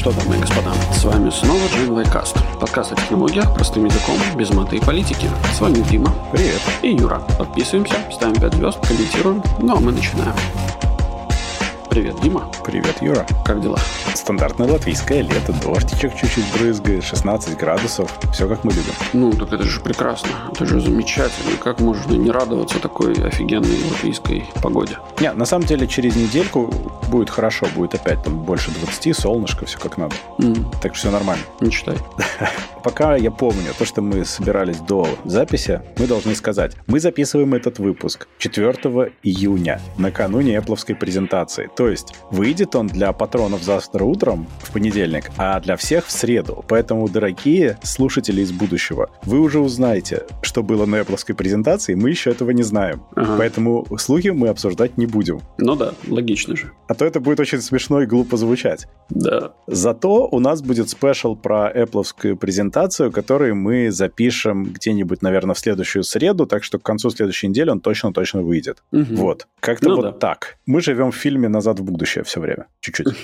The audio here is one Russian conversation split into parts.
что, дамы и господа, с вами снова Джин Вайкаст. Подкаст о технологиях простым языком, без маты и политики. С вами Дима. Привет. И Юра. Подписываемся, ставим 5 звезд, комментируем. Ну а мы начинаем. Привет, Дима. Привет, Юра. Как дела? Стандартное латвийское лето, дождичек чуть-чуть брызгает, 16 градусов. Все как мы любим. Ну, так это же прекрасно. Это же замечательно. Как можно не радоваться такой офигенной латвийской погоде? Не, на самом деле через недельку будет хорошо, будет опять там больше 20, солнышко, все как надо. М, Так что все нормально. не читай. Пока я помню то, что мы собирались до записи, мы должны сказать, мы записываем этот выпуск 4 июня, накануне Apple презентации. То есть выйдет он для патронов завтра утром, в понедельник, а для всех в среду. Поэтому, дорогие слушатели из будущего, вы уже узнаете, что было на Apple презентации, мы еще этого не знаем. Ага. Поэтому слухи мы обсуждать не будем. Ну да, логично же. А то это будет очень смешно и глупо звучать. Да. Зато у нас будет спешл про Apple презентацию, который мы запишем где-нибудь, наверное, в следующую среду, так что к концу следующей недели он точно-точно выйдет. Мгм. Вот. Как-то Ну вот да. так. Мы живем в фильме «Назад в будущее» все время. Чуть-чуть.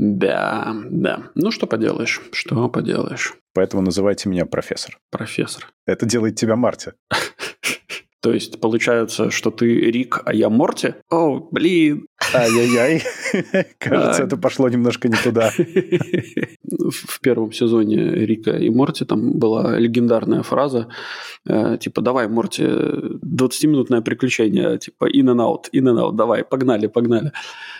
Да, да. Ну, что поделаешь? Что поделаешь? Поэтому называйте меня профессор. Профессор. Это делает тебя Марти. То есть, получается, что ты Рик, а я Морти? О, блин. Ай-яй-яй. Кажется, это пошло немножко не туда. В первом сезоне Рика и Морти там была легендарная фраза, э, типа, давай, Морти, 20-минутное приключение, типа, in and out, in and out, давай, погнали, погнали.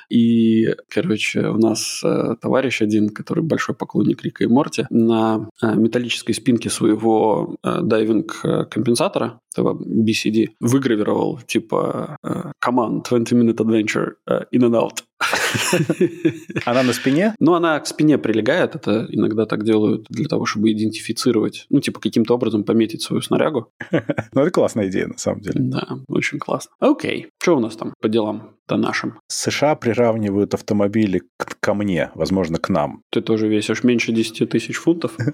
И, короче, у нас э, товарищ один, который большой поклонник Рика и Морти, на э, металлической спинке своего дайвинг-компенсатора, этого BCD, выгравировал, типа, command 20-minute adventure in and out. Она на спине? Ну, она к спине прилегает, это иногда так делают для того, чтобы идентифицировать, ну, типа, каким-то образом пометить свою снарягу. Ну, это классная идея, на самом деле. Да, очень классно. Окей, что у нас там по делам-то нашим? США приравнивают автомобили к- ко мне, возможно, к нам. Ты тоже весишь меньше 10 тысяч фунтов?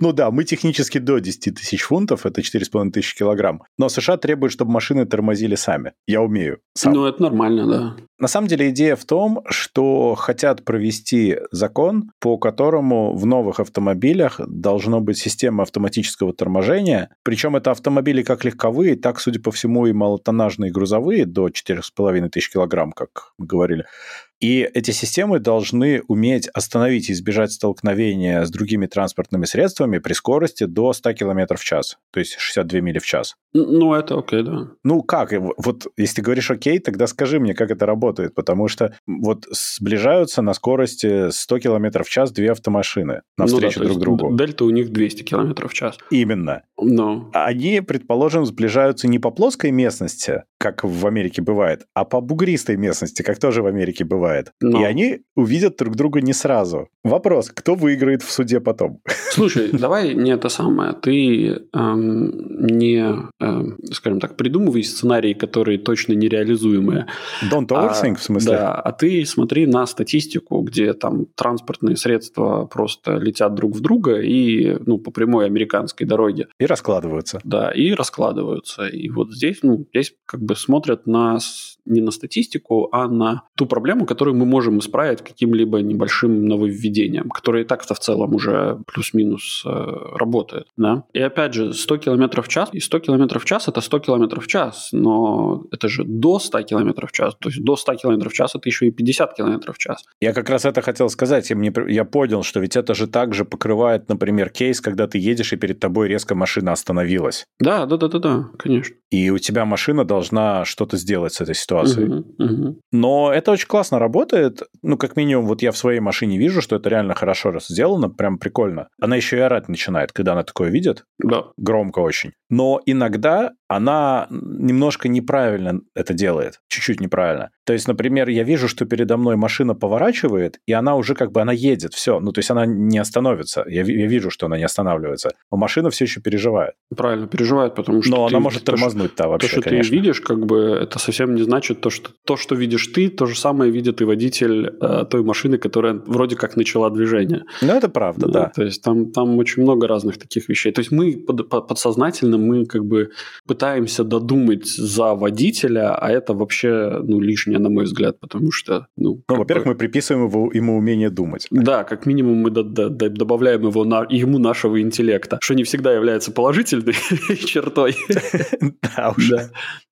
Ну да, мы технически до 10 тысяч фунтов, это 4,5 тысячи килограмм. Но США требуют, чтобы машины тормозили сами. Я умею. Ну, это нормально, да. На самом деле идея в том, что хотят провести закон, по которому в новых автомобилях должно быть система автоматического торможения. Причем это автомобили как легковые, так, судя по всему, и малотоннажные грузовые до 4,5 тысяч килограмм, как мы говорили. И эти системы должны уметь остановить и избежать столкновения с другими транспортными средствами при скорости до 100 км в час, то есть 62 мили в час. Ну, это окей, да. Ну как? Вот если ты говоришь окей, тогда скажи мне, как это работает, потому что вот сближаются на скорости 100 км в час две автомашины Ну да, навстречу друг другу. Дельта у них 200 километров в час. Именно. Но Они, предположим, сближаются не по плоской местности, как в Америке бывает, а по бугристой местности, как тоже в Америке бывает. Но. И они увидят друг друга не сразу. Вопрос, кто выиграет в суде потом? Слушай, давай не это самое. Ты эм, не, эм, скажем так, придумывай сценарии, которые точно нереализуемые. Don't overthink, А, в смысле? Да, а ты смотри на статистику, где там транспортные средства просто летят друг в друга и, ну, по прямой американской дороге, И раскладываются. да, и раскладываются. И вот здесь, ну, здесь как бы смотрят на, не на статистику, а на ту проблему, которую мы можем исправить каким-либо небольшим нововведением, которое и так-то в целом уже плюс-минус э, работает, да. И опять же, 100 км в час, и 100 км в час – это 100 км в час, но это же до 100 км в час, то есть до 100 км в час – это еще и 50 км в час. Я как раз это хотел сказать. И мне, я понял, что ведь это же также покрывает, например, кейс, когда ты едешь, и перед тобой резко машина остановилась. Да, да, да, да, да, конечно. И у тебя машина должна что-то сделать с этой ситуацией. Мгм, мгм. Но это очень классно работает. Ну, как минимум, вот я в своей машине вижу, что это реально хорошо сделано, прям прикольно. Она еще и орать начинает, когда она такое видит. Да. Громко очень. Но иногда она немножко неправильно это делает. Чуть-чуть неправильно. То есть, например, я вижу, что передо мной машина поворачивает, и она уже как бы, она едет, все. Ну, то есть она не остановится. Я, я вижу, что она не останавливается. Но машина все еще переживает. Правильно, переживает, потому что Но ты- она может то, тормознуть, да, То, вообще, что конечно. ты видишь, как бы это совсем не значит то, что то, что видишь ты, то же самое видит и водитель э, той машины, которая вроде как начала движение. Ну, это правда, да. То есть там, там очень много разных таких вещей. То есть мы под- по- подсознательно мы как бы пытаемся додумать за водителя, а это вообще, ну, лишнее, на мой взгляд, потому что, ну... Ну, во-первых, бы... мы приписываем его, ему умение думать. Да, как минимум мы до, до, до, добавляем его на, ему нашего интеллекта, что не всегда является положительной чертой. Да уж.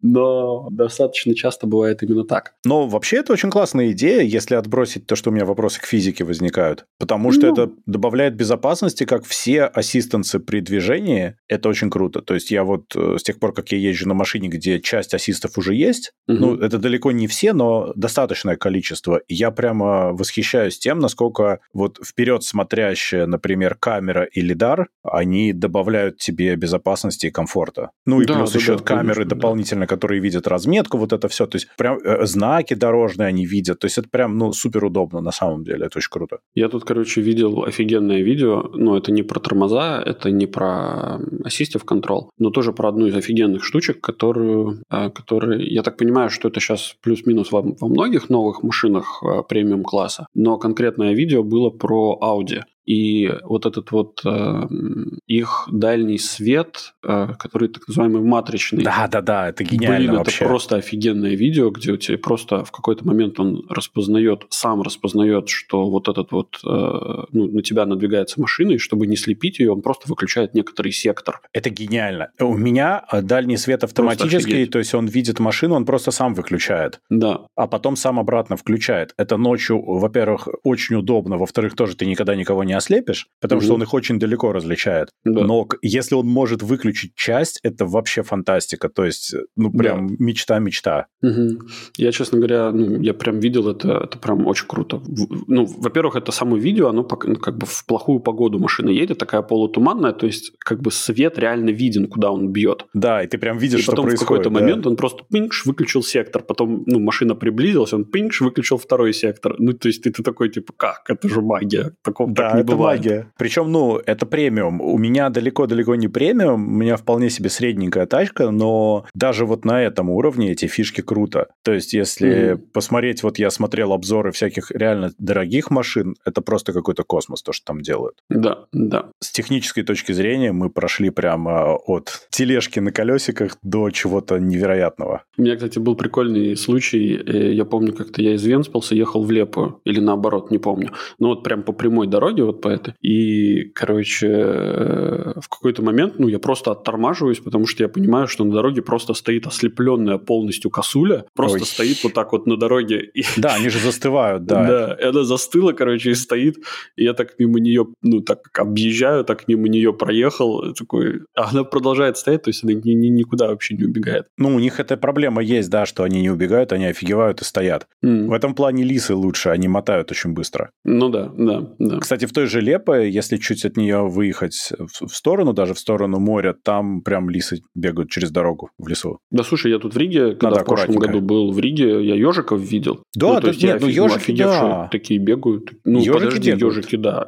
Но достаточно часто бывает именно так. Но вообще это очень классная идея, если отбросить то, что у меня вопросы к физике возникают. Потому что ну. это добавляет безопасности, как все ассистенсы при движении. Это очень круто. То есть я вот э, с тех пор, как я езжу на машине, где часть ассистов уже есть, угу. ну, это далеко не все, но достаточное количество. И я прямо восхищаюсь тем, насколько вот вперед смотрящая, например, камера и лидар, они добавляют тебе безопасности и комфорта. Ну и да, плюс да, еще да, камеры конечно, дополнительно, да. которые видят разметку, вот это все. То есть прям э, знаки дорожные они видят. То есть это прям, ну, супер удобно на самом деле. Это очень круто. Я тут, короче, видел офигенное видео. Ну, это не про тормоза, это не про Assistive Control, но тоже про одну из офигенных штучек, которую, э, которые, я так понимаю, что это сейчас плюс-минус во, во многих новых машинах э, премиум-класса, но конкретное видео было про Audi. И вот этот вот э, их дальний свет, э, который так называемый матричный. Да, да, да, это гениально Блин, вообще. это просто офигенное видео, где у тебя просто в какой-то момент он распознает, сам распознает, что вот этот вот, э, ну, на тебя надвигается машина, и чтобы не слепить ее, он просто выключает некоторый сектор. Это гениально. У меня э, дальний свет автоматический, то есть он видит машину, он просто сам выключает. Да. А потом сам обратно включает. Это ночью, во-первых, очень удобно, во-вторых, тоже ты никогда никого не ослепишь, потому угу. что он их очень далеко различает. Да. Но если он может выключить часть, это вообще фантастика. То есть, ну, прям мечта-мечта. Да. Угу. Я, честно говоря, ну, я прям видел это, это прям очень круто. Ну, во-первых, это само видео, оно ну, как бы в плохую погоду машина едет, такая полутуманная, то есть как бы свет реально виден, куда он бьет. Да, и ты прям видишь, и что потом происходит. в какой-то да. момент он просто пинкш выключил сектор, потом, ну, машина приблизилась, он пинкш выключил второй сектор. Ну, то есть ты, ты такой, типа, как? Это же магия. Такого да, так не бывает. магия. Причем, ну, это премиум. У меня далеко-далеко не премиум, у меня вполне себе средненькая тачка, но даже вот на этом уровне эти фишки круто. То есть, если mm-hmm. посмотреть, вот я смотрел обзоры всяких реально дорогих машин, это просто какой-то космос, то, что там делают. Да, да. С технической точки зрения мы прошли прямо от тележки на колесиках до чего-то невероятного. У меня, кстати, был прикольный случай. Э, я помню, как-то я из Венспилса ехал в Лепу, или наоборот, не помню. Ну, вот прям по прямой дороге, вот по этой. И, короче, э, в какой-то момент, ну, я просто оттормаживаюсь, потому что я понимаю, что на дороге просто стоит ослепленная полностью косуля, просто Ой. стоит вот так вот на дороге. Да, они же застывают, да. Да, и она застыла, короче, и стоит. И я так мимо нее, ну, так объезжаю, так мимо нее проехал, такой... А она продолжает стоять, то есть она ни, ни, никуда вообще не убегает. Ну, у них эта проблема есть, да, что они не убегают, они офигевают и стоят. Mm. В этом плане лисы лучше, они мотают очень быстро. Ну да, да, да. Кстати, в той же Лепе, если чуть от нее выехать в сторону, даже в сторону моря, там прям лисы бегают через дорогу в лесу. Да, слушай, я тут в Риге, когда Надо в прошлом году был в Риге, я ежиков видел. Да, ну, то есть нет, ну ежики, да. такие бегают. Ну, ежики подожди, бегают. ежики, да.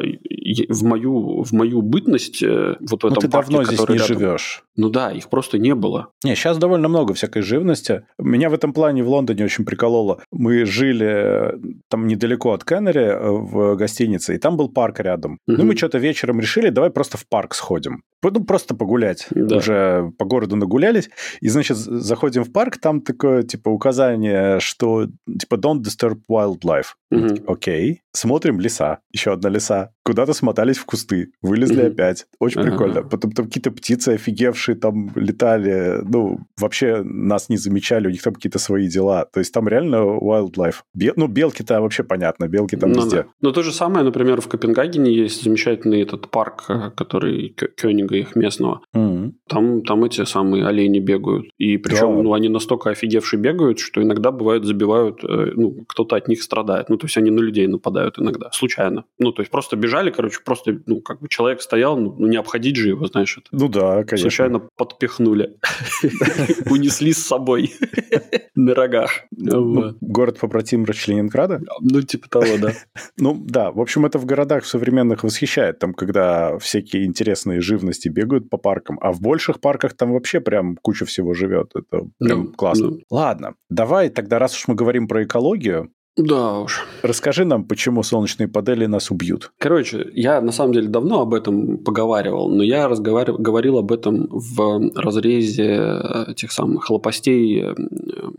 В мою, в мою бытность э, вот в ну, этом ты парке, давно здесь не рядом, живешь. Ну да, их просто не было. Не, сейчас довольно много всякой живности. Меня в этом плане в Лондоне очень прикололо. Мы жили э, там недалеко от Кеннери э, в гостинице, и там был парк рядом. Угу. Ну, мы что-то вечером решили, давай просто в парк сходим. Ну, просто погулять. Да. Уже по городу нагулялись. И, значит, заходим в парк, там такое, типа, указание, что, типа, don't disturb wildlife. Угу. Окей. Смотрим леса. Еще одна леса. Куда-то смотались в кусты. Вылезли угу. опять. Очень ага. прикольно. Потом там какие-то птицы офигевшие там летали. Ну, вообще нас не замечали. У них там какие-то свои дела. То есть там реально wildlife. Бел... Ну, белки-то вообще понятно. Белки там ну, везде. Да. Но то же самое, например, в Копенгагене есть замечательный этот парк, э, который Кёнига их местного. Угу. Там, там эти самые олени бегают. И причем, да. ну, они настолько офигевшие бегают, что иногда бывают забивают, э, ну, кто-то от них страдает. Ну, то есть они на людей нападают иногда, случайно. Ну, то есть просто бежали, короче, просто, ну, как бы человек стоял, ну, ну не обходить же его, знаешь, это. Ну да, конечно. Случайно подпихнули. Унесли с собой на рогах. Ну, город побратим Ленинграда? Ну, типа того, да. Ну, да, в общем, это в городах современных восхищает, там, когда всякие интересные живности бегают по паркам, а в больших парках там вообще прям куча всего живет. Это прям классно. Ладно, давай тогда, раз уж мы говорим про экологию, Да уж. Расскажи нам, почему солнечные панели нас убьют. Короче, я на самом деле давно об этом поговаривал, но я разговар... говорил об этом в разрезе этих самых лопастей э,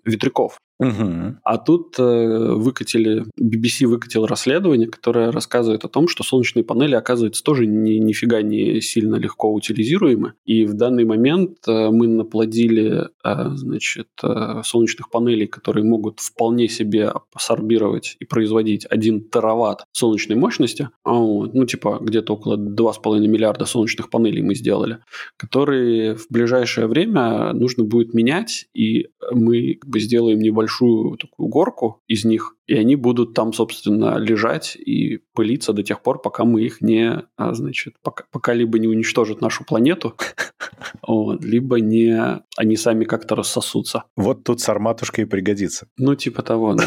ветряков. Угу. А тут э, выкатили, BBC выкатил расследование, которое рассказывает о том, что солнечные панели, оказывается, тоже ни, нифига не сильно легко утилизируемы. И в данный момент э, мы наплодили, э, значит, э, солнечных панелей, которые могут вполне себе абсорбировать и производить 1 тераватт солнечной мощности. А ну, типа, где-то около 2,5 миллиарда солнечных панелей мы сделали, которые в ближайшее время нужно будет менять, и мы как бы сделаем небольшой большую такую горку из них, и они будут там, собственно, лежать и пылиться до тех пор, пока мы их не, а, значит, пока, пока либо не уничтожат нашу планету, вот, либо не они сами как-то рассосутся. Вот тут сарматушка и пригодится. Ну, типа того, да.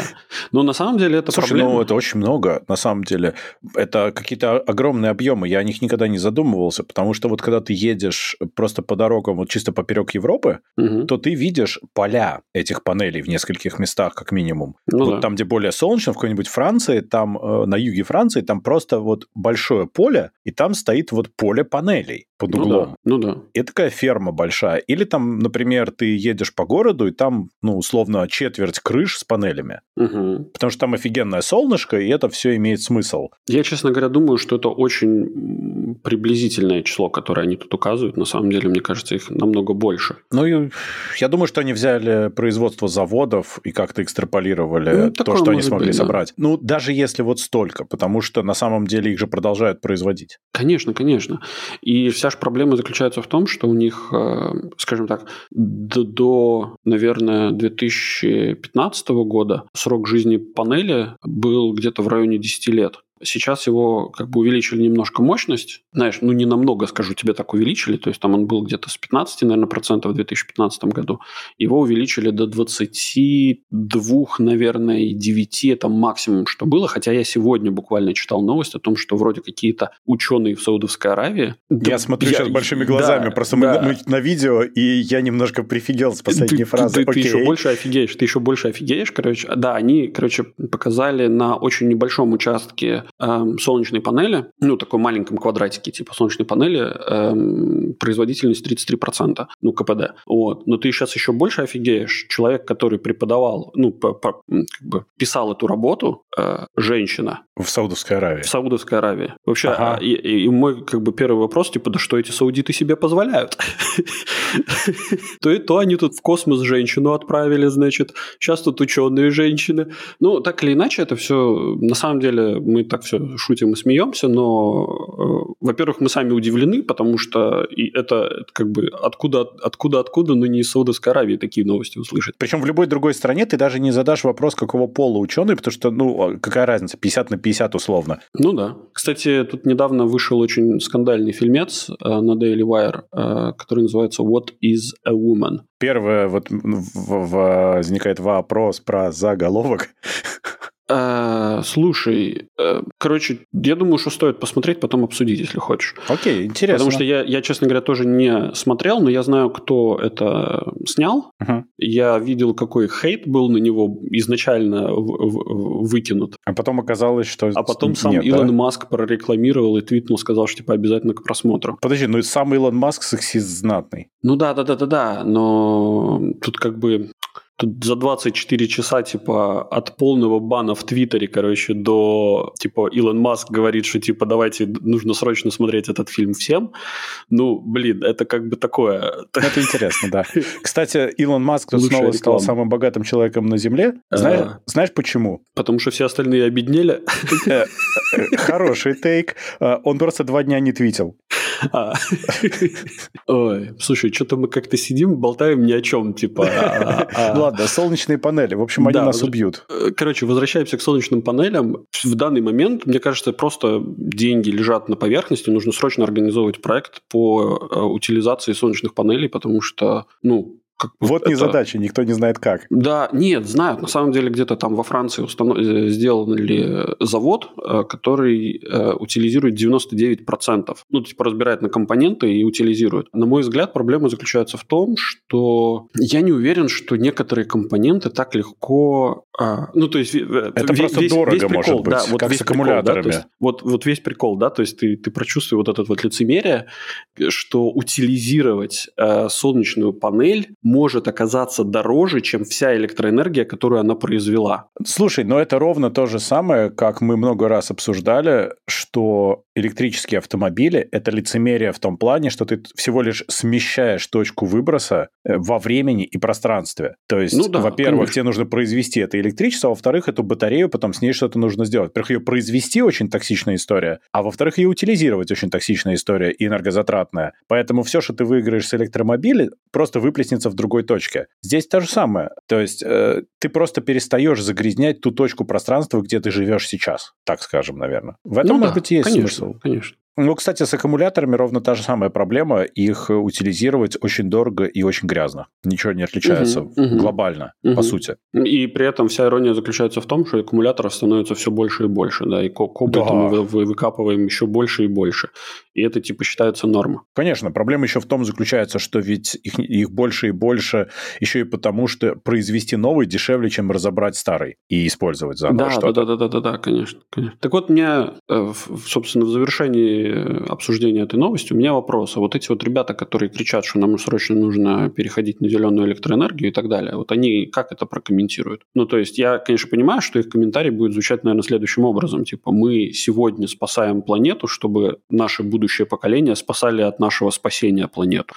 Но на самом деле это Слушай, проблема. ну это очень много, на самом деле. Это какие-то огромные объемы, я о них никогда не задумывался, потому что вот когда ты едешь просто по дорогам, вот чисто поперек Европы, Мгм. то ты видишь поля этих панелей в нескольких местах, как минимум. Ну вот да. там, где более солнечно, в какой-нибудь Франции, там э, на юге Франции, там просто вот большое поле, и там стоит вот поле панелей под Ну углом. да, ну да. И такая ферма большая. Или там, например, ты едешь по городу, и там, ну, условно, четверть крыш с панелями. Мгм. Потому что там офигенное солнышко, и это все имеет смысл. Я, честно говоря, думаю, что это очень приблизительное число, которое они тут указывают. На самом деле, мне кажется, их намного больше. Ну, я думаю, что они взяли производство заводов и как-то экстраполировали Ну, то, что они смогли быть, да. собрать. Ну, даже если вот столько, потому что на самом деле их же продолжают производить. Конечно, конечно. И вся же проблема заключается в том, что у них, э, скажем так, до, наверное, 2015 года срок жизни панели был где-то в районе 10 лет. Сейчас его как бы увеличили немножко мощность. Знаешь, ну не намного, скажу тебе, так увеличили. То есть там он был где-то с 15, наверное, процентов в 2015 году. Его увеличили до 22, наверное, и 9. Это максимум, что было. Хотя я сегодня буквально читал новость о том, что вроде какие-то ученые в Саудовской Аравии... Я смотрю сейчас большими глазами, да, просто да. мы на видео, и я немножко прифигел с последней ты, фразы. Ты, ты Окей. еще больше офигеешь, ты еще больше офигеешь, короче. Да, они, короче, показали на очень небольшом участке эм, солнечной панели, ну, такой маленьком квадратике типа солнечной панели, эм, производительность 33%, ну, КПД. Вот. Но ты сейчас еще больше офигеешь. Человек, который преподавал, ну, по- по- как бы писал эту работу, э, женщина, В Саудовской Аравии. в Саудовской Аравии. Вообще, Ага. а, и- и мой как бы первый вопрос, типа, да что эти саудиты себе позволяют? То и то они тут в космос женщину отправили, значит, сейчас тут ученые женщины. Ну, так или иначе, это все, на самом деле, мы так все шутим и смеемся, но, э, во-первых, мы сами удивлены, потому что и это как бы откуда, откуда, откуда, но не из Саудовской Аравии такие новости услышать. Причем в любой другой стране ты даже не задашь вопрос, какого пола ученый, потому что, ну, а какая разница, 50 на 50 условно. Ну да. Кстати, тут недавно вышел очень скандальный фильмец э, на Daily Wire, э, который называется «What is a woman?». Первое, вот в- в- возникает вопрос про заголовок. Э, слушай, э, короче, я думаю, что стоит посмотреть, потом обсудить, если хочешь. Окей, интересно. Потому что я, я, честно говоря, тоже не смотрел, но я знаю, кто это снял. Мгм. Я видел, какой хейт был на него изначально выкинут. А потом оказалось, что... А потом сам нет, да? Илон Маск прорекламировал и твитнул, сказал, что типа обязательно к просмотру. Подожди, ну и сам Илон Маск сексист знатный. Ну да, да, да, да, да, но тут как бы тут за 24 часа типа от полного бана в Твиттере, короче, до типа Илон Маск говорит, что типа давайте нужно срочно смотреть этот фильм всем. Ну, блин, это как бы такое. Это интересно, да. Кстати, Илон Маск тут снова стал самым богатым человеком на Земле. Знаешь, А. знаешь почему? Потому что все остальные обеднели. Э, э, Хороший тейк. Э, Он просто два дня не твитил. А. Ой, слушай, что-то мы как-то сидим, болтаем ни о чем, типа. а- а- Ладно, солнечные панели. В общем, они нас убьют. Э, Короче, возвращаемся к солнечным панелям. В данный момент, мне кажется, просто деньги лежат на поверхности. Нужно срочно организовывать проект по э, утилизации солнечных панелей, потому что, ну, как, вот это... не задача, никто не знает как. Да, нет, знают. На самом деле где-то там во Франции установ... Э, сделали завод, э, который э, утилизирует 99%. Ну, типа разбирает на компоненты и утилизирует. На мой взгляд, проблема заключается в том, что я не уверен, что некоторые компоненты так легко... А, ну, то есть... Это весь, просто весь, дорого, весь прикол, может быть, да, вот как весь с аккумуляторами. Прикол, да, есть, вот, вот весь прикол, да, то есть ты, ты прочувствуй вот этот вот лицемерие, что утилизировать э, солнечную панель может оказаться дороже, чем вся электроэнергия, которую она произвела. Слушай, но это ровно то же самое, как мы много раз обсуждали, что электрические автомобили – это лицемерие в том плане, что ты всего лишь смещаешь точку выброса э, во времени и пространстве. То есть, ну, да, во-первых, конечно. тебе нужно произвести это электричество, а во-вторых, эту батарею потом с ней что-то нужно сделать. Во-первых, ее произвести очень токсичная история, а во-вторых, ее утилизировать очень токсичная история и энергозатратная. Поэтому все, что ты выиграешь с электромобиля, просто выплеснется в другой точке. Здесь то же самое. То есть э, ты просто перестаешь загрязнять ту точку пространства, где ты живешь сейчас, так скажем, наверное. В этом, ну, может да, быть, есть конечно, смысл. Конечно. Ну, кстати, с аккумуляторами ровно та же самая проблема. Их утилизировать очень дорого и очень грязно. Ничего не отличается угу, угу. глобально, угу. по сути. И при этом вся ирония заключается в том, что аккумуляторов становится все больше и больше, да, и кобальта да. мы выкапываем еще больше и больше. И это типа считается норма. Конечно, проблема еще в том заключается, что ведь их, их больше и больше еще и потому, что произвести новый дешевле, чем разобрать старый и использовать заново да, что-то. Да, да, да, да, да, конечно, конечно. Так вот, меня, э, собственно, в завершении обсуждения этой новости у меня вопрос. А вот эти вот ребята, которые кричат, что нам срочно нужно переходить на зеленую электроэнергию и так далее, вот они как это прокомментируют? Ну, то есть, я, конечно, понимаю, что их комментарий будет звучать, наверное, следующим образом. Типа, мы сегодня спасаем планету, чтобы наше будущее поколение спасали от нашего спасения планету.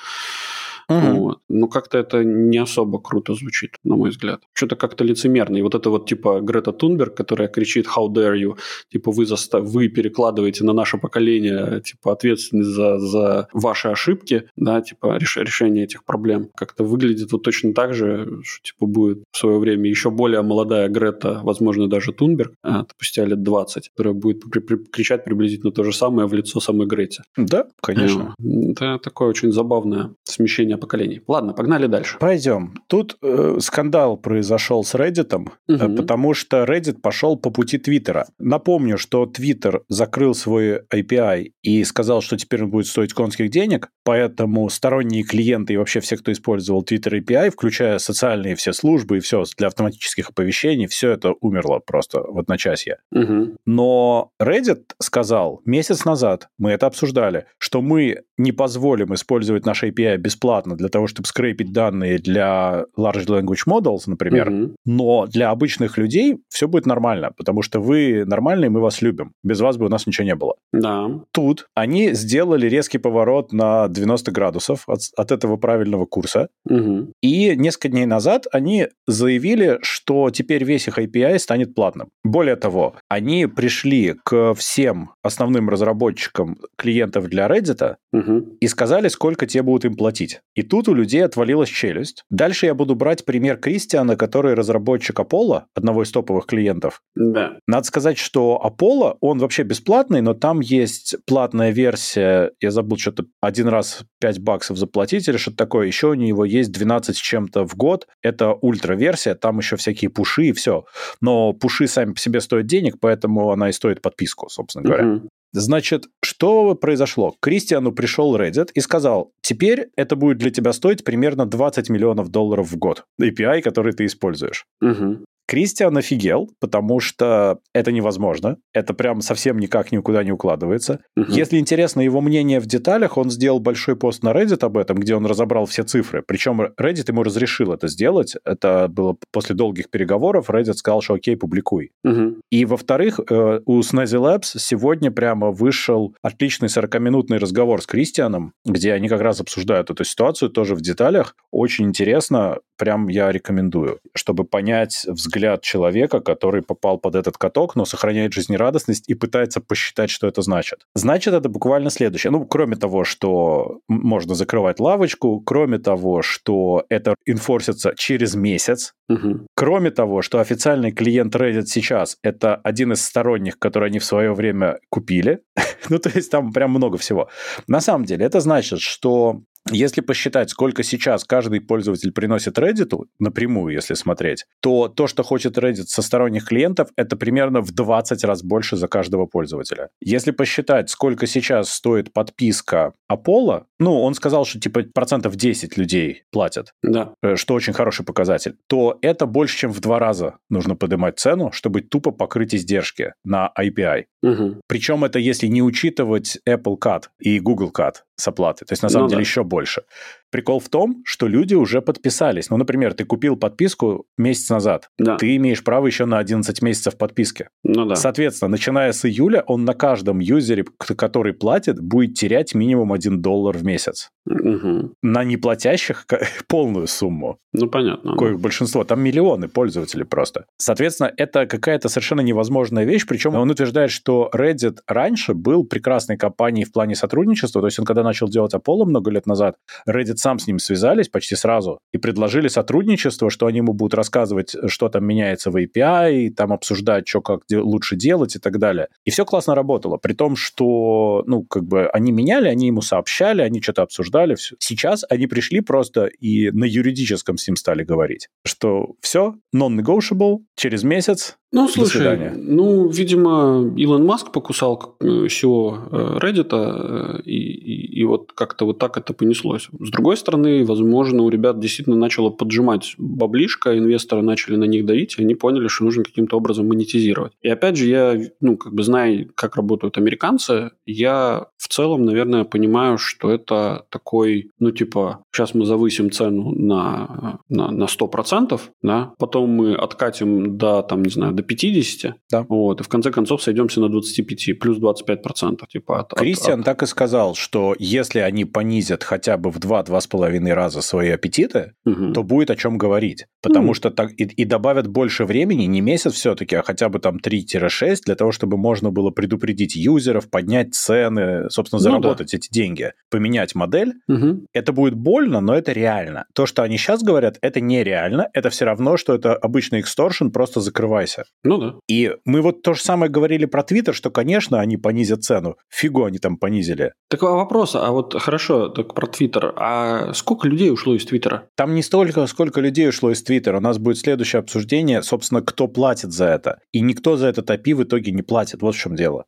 Угу. Вот. Но как-то это не особо круто звучит, на мой взгляд. Что-то как-то лицемерно. И вот это вот типа Грета Тунберг, которая кричит «How dare you?» Типа вы, застав... вы перекладываете на наше поколение типа ответственность за, за ваши ошибки, да, типа реш... решение этих проблем. Как-то выглядит вот точно так же, что типа будет в свое время еще более молодая Грета, возможно, даже Тунберг, а, спустя лет 20, которая будет при... При... кричать приблизительно то же самое в лицо самой Грете. Да, конечно. Это такое очень забавное смещение поколений. Ладно, погнали дальше. Пойдем. Тут э, скандал произошел с Reddit, угу. э, потому что Reddit пошел по пути Твиттера. Напомню, что Twitter закрыл свой API и сказал, что теперь он будет стоить конских денег, поэтому сторонние клиенты и вообще все, кто использовал Twitter API, включая социальные все службы и все для автоматических оповещений, все это умерло просто в одночасье. Угу. Но Reddit сказал месяц назад, мы это обсуждали, что мы не позволим использовать наш API бесплатно для того, чтобы скрепить данные для Large Language Models, например, mm-hmm. но для обычных людей все будет нормально, потому что вы нормальные, мы вас любим. Без вас бы у нас ничего не было. Да. Тут они сделали резкий поворот на 90 градусов от, от этого правильного курса, mm-hmm. и несколько дней назад они заявили, что теперь весь их API станет платным. Более того, они пришли к всем основным разработчикам клиентов для Reddit угу. и сказали, сколько те будут им платить. И тут у людей отвалилась челюсть. Дальше я буду брать пример Кристиана, который разработчик Apollo, одного из топовых клиентов. Да. Надо сказать, что Apollo, он вообще бесплатный, но там есть платная версия, я забыл, что-то один раз 5 баксов заплатить или что-то такое. Еще у него есть 12 с чем-то в год. Это ультра-версия, там еще всякие пуши и все. Но пуши сами по себе стоят денег, поэтому она и стоит подписку, собственно говоря. Угу. Значит, что произошло? К Кристиану пришел Reddit и сказал, теперь это будет для тебя стоить примерно 20 миллионов долларов в год. API, который ты используешь. Угу. Кристиан офигел, потому что это невозможно. Это прям совсем никак никуда не укладывается. Угу. Если интересно его мнение в деталях, он сделал большой пост на Reddit об этом, где он разобрал все цифры. Причем Reddit ему разрешил это сделать. Это было после долгих переговоров. Reddit сказал, что окей, публикуй. Угу. И во-вторых, э, у Snazzy Labs сегодня прямо вышел отличный 40-минутный разговор с Кристианом, где они как раз обсуждают эту ситуацию тоже в деталях. Очень интересно, прям я рекомендую, чтобы понять взгляд человека, который попал под этот каток, но сохраняет жизнерадостность и пытается посчитать, что это значит. Значит, это буквально следующее. Ну, кроме того, что можно закрывать лавочку, кроме того, что это инфорсится через месяц, угу. кроме того, что официальный клиент Reddit сейчас это один из сторонних, который они в свое время купили. ну, то есть там прям много всего. На самом деле, это значит, что Если посчитать, сколько сейчас каждый пользователь приносит Reddit, напрямую, если смотреть, то то, что хочет Reddit со сторонних клиентов, это примерно в 20 раз больше за каждого пользователя. Если посчитать, сколько сейчас стоит подписка Apollo, ну, он сказал, что типа процентов 10 людей платят, да. Э, что очень хороший показатель, то это больше, чем в два раза нужно поднимать цену, чтобы тупо покрыть издержки на API. Угу. Причем это если не учитывать Apple Cut и Google Cut с оплаты. То есть, на самом ну, деле, да. еще больше. Прикол в том, что люди уже подписались. Ну, например, ты купил подписку месяц назад. Да. Ты имеешь право еще на 11 месяцев подписки. Ну да. Соответственно, начиная с июля, он на каждом юзере, который платит, будет терять минимум 1 доллар в месяц. Угу. На неплатящих полную сумму. Ну, понятно. Коих да. большинство. Там миллионы пользователей просто. Соответственно, это какая-то совершенно невозможная вещь. Причем он утверждает, что Reddit раньше был прекрасной компанией в плане сотрудничества. То есть он когда начал делать Apollo много лет назад, Reddit сам с ним связались почти сразу и предложили сотрудничество, что они ему будут рассказывать, что там меняется в API, там обсуждать, что как де- лучше делать и так далее. И все классно работало, при том, что, ну, как бы они меняли, они ему сообщали, они что-то обсуждали. Все. Сейчас они пришли просто и на юридическом с ним стали говорить, что все, non-negotiable, через месяц ну, слушай, ну, видимо, Илон Маск покусал всего э, Reddit, э, и, и, и вот как-то вот так это понеслось. С другой стороны, возможно, у ребят действительно начало поджимать баблишко, инвесторы начали на них давить, и они поняли, что нужно каким-то образом монетизировать. И опять же, я, ну, как бы зная, как работают американцы, я в целом, наверное, понимаю, что это такой, ну, типа, сейчас мы завысим цену на, на, на 100%, да, потом мы откатим до, там, не знаю, до 50, да. вот, и в конце концов сойдемся на 25, плюс 25%. Типа от, Кристиан от, так и сказал, что если они понизят хотя бы в 2-2,5 раза свои аппетиты, угу. то будет о чем говорить. Потому угу. что так и, и добавят больше времени, не месяц все-таки, а хотя бы там 3-6, для того, чтобы можно было предупредить юзеров, поднять цены, собственно, заработать ну, да. эти деньги, поменять модель. Угу. Это будет больно, но это реально. То, что они сейчас говорят, это нереально. Это все равно, что это обычный эксторшн, просто закрывайся. Ну да. И мы вот то же самое говорили про Твиттер, что, конечно, они понизят цену. Фигу они там понизили. Так вопрос, а вот хорошо, так про Твиттер. А сколько людей ушло из Твиттера? Там не столько, сколько людей ушло из Твиттера. У нас будет следующее обсуждение, собственно, кто платит за это. И никто за этот API в итоге не платит. Вот в чем дело.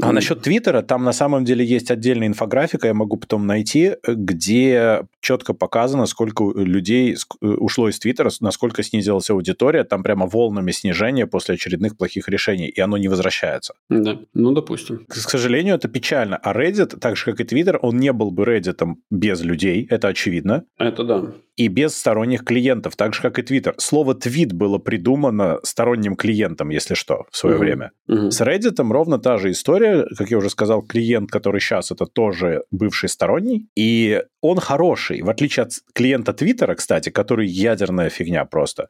А насчет Твиттера, там на самом деле есть отдельная инфографика, я могу потом найти, где четко показано, сколько людей э, ушло из Твиттера, насколько снизилась аудитория, там прямо волнами снижения после очередных плохих решений, и оно не возвращается. Да, ну допустим. К сожалению, это печально. А Reddit, так же как и Twitter, он не был бы Reddit без людей, это очевидно. Это да и без сторонних клиентов, так же, как и Twitter. Слово «твит» было придумано сторонним клиентом, если что, в свое uh-huh. время. Uh-huh. С Reddit ровно та же история. Как я уже сказал, клиент, который сейчас, это тоже бывший сторонний. И он хороший, в отличие от клиента Твиттера, кстати, который ядерная фигня просто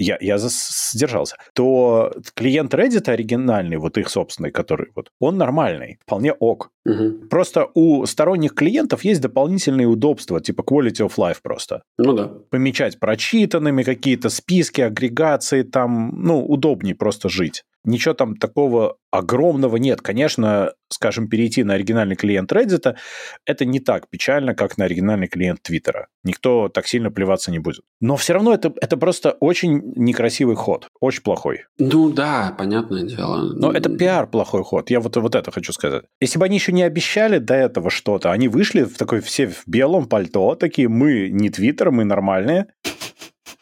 я, я сдержался, то клиент Reddit оригинальный, вот их собственный, который вот, он нормальный, вполне ок. Угу. Просто у сторонних клиентов есть дополнительные удобства, типа quality of life просто. Ну да. Помечать прочитанными какие-то списки, агрегации, там, ну, удобнее просто жить. Ничего там такого огромного нет. Конечно, скажем, перейти на оригинальный клиент Reddit, это не так печально, как на оригинальный клиент Твиттера. Никто так сильно плеваться не будет. Но все равно это, это просто очень некрасивый ход, очень плохой. Ну да, понятное дело. Но это пиар плохой ход, я вот, вот это хочу сказать. Если бы они еще не обещали до этого что-то, они вышли в такой все в белом пальто, такие, мы не Твиттер, мы нормальные,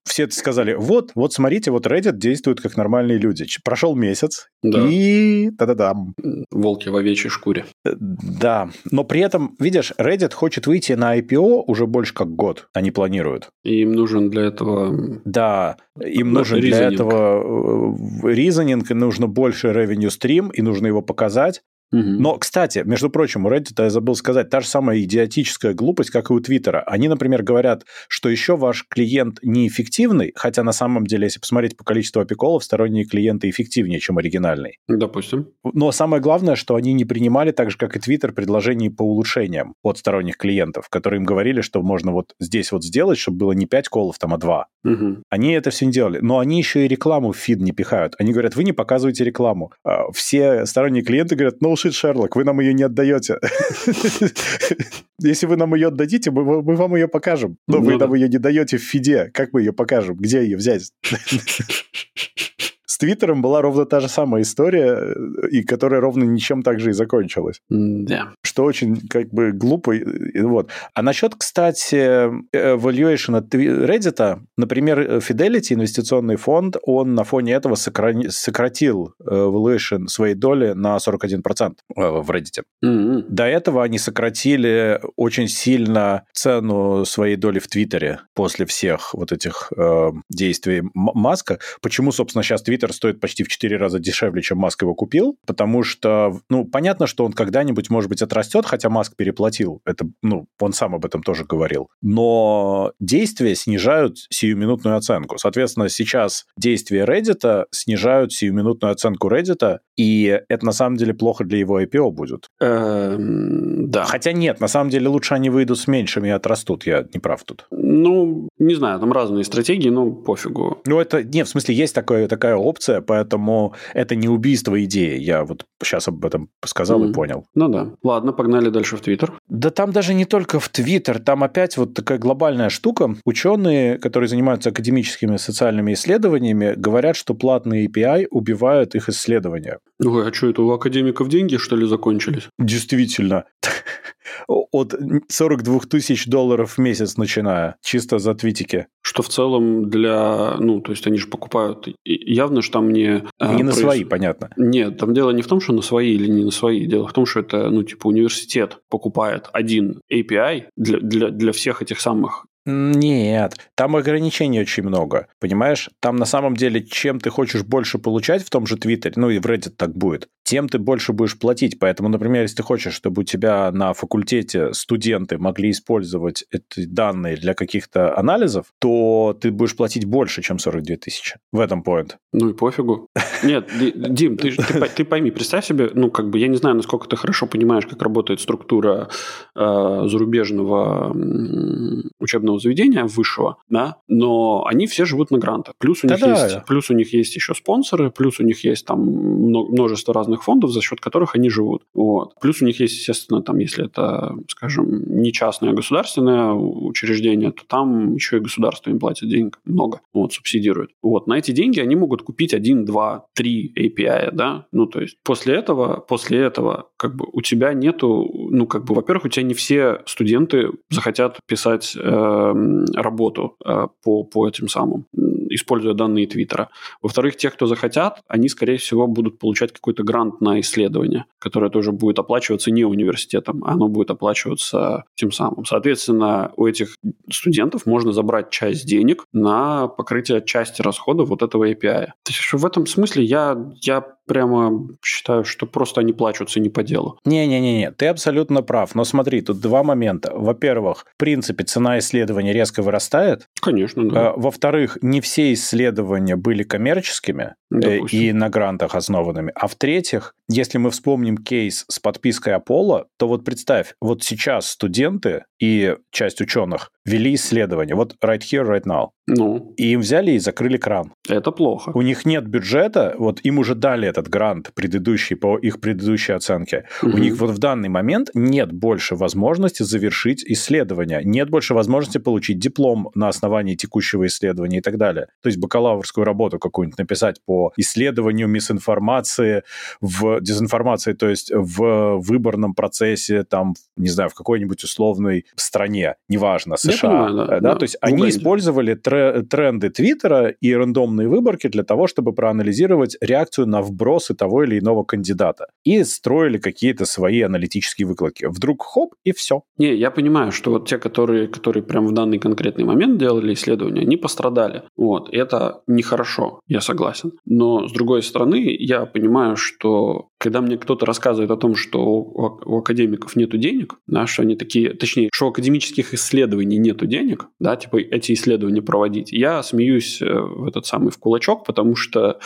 все сказали, вот, вот смотрите, вот Reddit действует как нормальные люди. Прошел месяц, да. и та-да-дам. Волки в овечьей шкуре. Э, да, но при этом, видишь, Reddit хочет выйти на IPO уже больше как год, они планируют. И им нужен для этого... Да, им нужен для этого ризонинг, нужно больше revenue stream, и нужно его показать. Угу. Но, кстати, между прочим, у Reddit, я забыл сказать, та же самая идиотическая глупость, как и у Твиттера. Они, например, говорят, что еще ваш клиент неэффективный, хотя на самом деле, если посмотреть по количеству опеколов, сторонние клиенты эффективнее, чем оригинальный. Допустим. Но самое главное, что они не принимали, так же, как и Твиттер, предложений по улучшениям от сторонних клиентов, которые им говорили, что можно вот здесь вот сделать, чтобы было не 5 колов, там, а 2. Угу. Они это все не делали. Но они еще и рекламу в фид не пихают. Они говорят, вы не показываете рекламу. А все сторонние клиенты говорят, no bullshit, Шерлок, вы нам ее не отдаете. Если вы нам ее отдадите, мы, мы вам ее покажем. Но ну, вы нам ее не даете в фиде. Как мы ее покажем? Где ее взять? С Твиттером была ровно та же самая история, э, и которая ровно ничем так же и закончилась. Да. Что очень как бы глупо. Вот. А насчет, кстати, valuation от Reddit, например, Fidelity, инвестиционный фонд, он на фоне этого сократил э, valuation своей доли на 41% э, в Reddit. Mm-hmm. До этого они сократили очень сильно цену своей доли в Твиттере после всех вот этих э, действий Маска. Почему, собственно, сейчас Твиттер Твиттер стоит почти в 4 раза дешевле, чем Маск его купил, потому что, ну, понятно, что он когда-нибудь, может быть, отрастет, хотя Маск переплатил. Это, ну, он сам об этом тоже говорил. Но действия снижают сиюминутную оценку. Соответственно, сейчас действия Reddit снижают сиюминутную оценку Reddit, и это на самом деле плохо для его IPO будет. Эм, да. Хотя нет, на самом деле лучше они выйдут с меньшими и отрастут. Я не прав тут. Ну, не знаю, там разные стратегии, но пофигу. Ну, это, нет, в смысле, есть такое, такая опция, поэтому это не убийство идеи. Я вот сейчас об этом сказал mm. и понял. Ну да. Ладно, погнали дальше в Твиттер. Да там даже не только в Твиттер, там опять вот такая глобальная штука. Ученые, которые занимаются академическими социальными исследованиями, говорят, что платные API убивают их исследования. Ой, а что это, у академиков деньги, что ли, закончились? Действительно. От 42 тысяч долларов в месяц начиная, чисто за твитики. Что в целом для... Ну, то есть они же покупают... Явно, что там не... А, не на свои, понятно. Нет, там дело не в том, что на свои или не на свои. Дело в том, что это, ну, типа, университет покупает один API для, для, для всех этих самых нет, там ограничений очень много, понимаешь? Там на самом деле, чем ты хочешь больше получать в том же Твиттере, ну и в Reddit так будет, тем ты больше будешь платить. Поэтому, например, если ты хочешь, чтобы у тебя на факультете студенты могли использовать эти данные для каких-то анализов, то ты будешь платить больше, чем 42 тысячи. В этом point. Ну и пофигу. Нет, Дим, ты, ты, ты пойми, представь себе, ну как бы я не знаю, насколько ты хорошо понимаешь, как работает структура э, зарубежного учебного учебного заведения высшего, да, но они все живут на грантах. Плюс у них, Да-да. есть, плюс у них есть еще спонсоры, плюс у них есть там множество разных фондов, за счет которых они живут. Вот. Плюс у них есть, естественно, там, если это, скажем, не частное, а государственное учреждение, то там еще и государство им платит денег много, вот, субсидирует. Вот. На эти деньги они могут купить один, два, три API, да, ну, то есть после этого, после этого, как бы у тебя нету, ну, как бы, во-первых, у тебя не все студенты захотят писать э, работу э, по, по этим самым, используя данные Твиттера. Во-вторых, те, кто захотят, они, скорее всего, будут получать какой-то грант на исследование, которое тоже будет оплачиваться не университетом, а оно будет оплачиваться тем самым. Соответственно, у этих студентов можно забрать часть денег на покрытие части расходов вот этого API. То есть в этом смысле я, я прямо считаю, что просто они плачутся не по делу. Не-не-не, ты абсолютно прав. Но смотри, тут два момента. Во-первых, в принципе, цена исследования резко вырастает. Конечно, да. А, во-вторых, не все исследования были коммерческими э, Допустим. и на грантах основанными. А в-третьих, если мы вспомним кейс с подпиской Apollo, то вот представь, вот сейчас студенты и часть ученых вели исследование. Вот right here, right now. Ну. И им взяли и закрыли кран. Это плохо. У них нет бюджета, вот им уже дали этот грант предыдущий по их предыдущей оценке. Угу. У них вот в данный момент нет больше возможности завершить исследование, нет больше возможности получить диплом на основании текущего исследования и так далее. То есть бакалаврскую работу какую-нибудь написать по исследованию мисинформации, в дезинформации, то есть в выборном процессе, там, не знаю, в какой-нибудь условной стране, неважно, США. Понимаю, да, да, да, то есть они использовали тренды Твиттера и рандомные выборки для того, чтобы проанализировать реакцию на вбросы того или иного кандидата. И строили какие-то свои аналитические выкладки. Вдруг хоп, и все. Не, я понимаю, что вот те, которые, которые прям в данный конкретный момент делали исследования, они пострадали. Вот, это нехорошо, я согласен. Но, с другой стороны, я понимаю, что когда мне кто-то рассказывает о том, что у академиков нет денег, да, что они такие, точнее, что у академических исследований нет денег, да, типа эти исследования проводить, я смеюсь э, в этот самый в кулачок, потому что,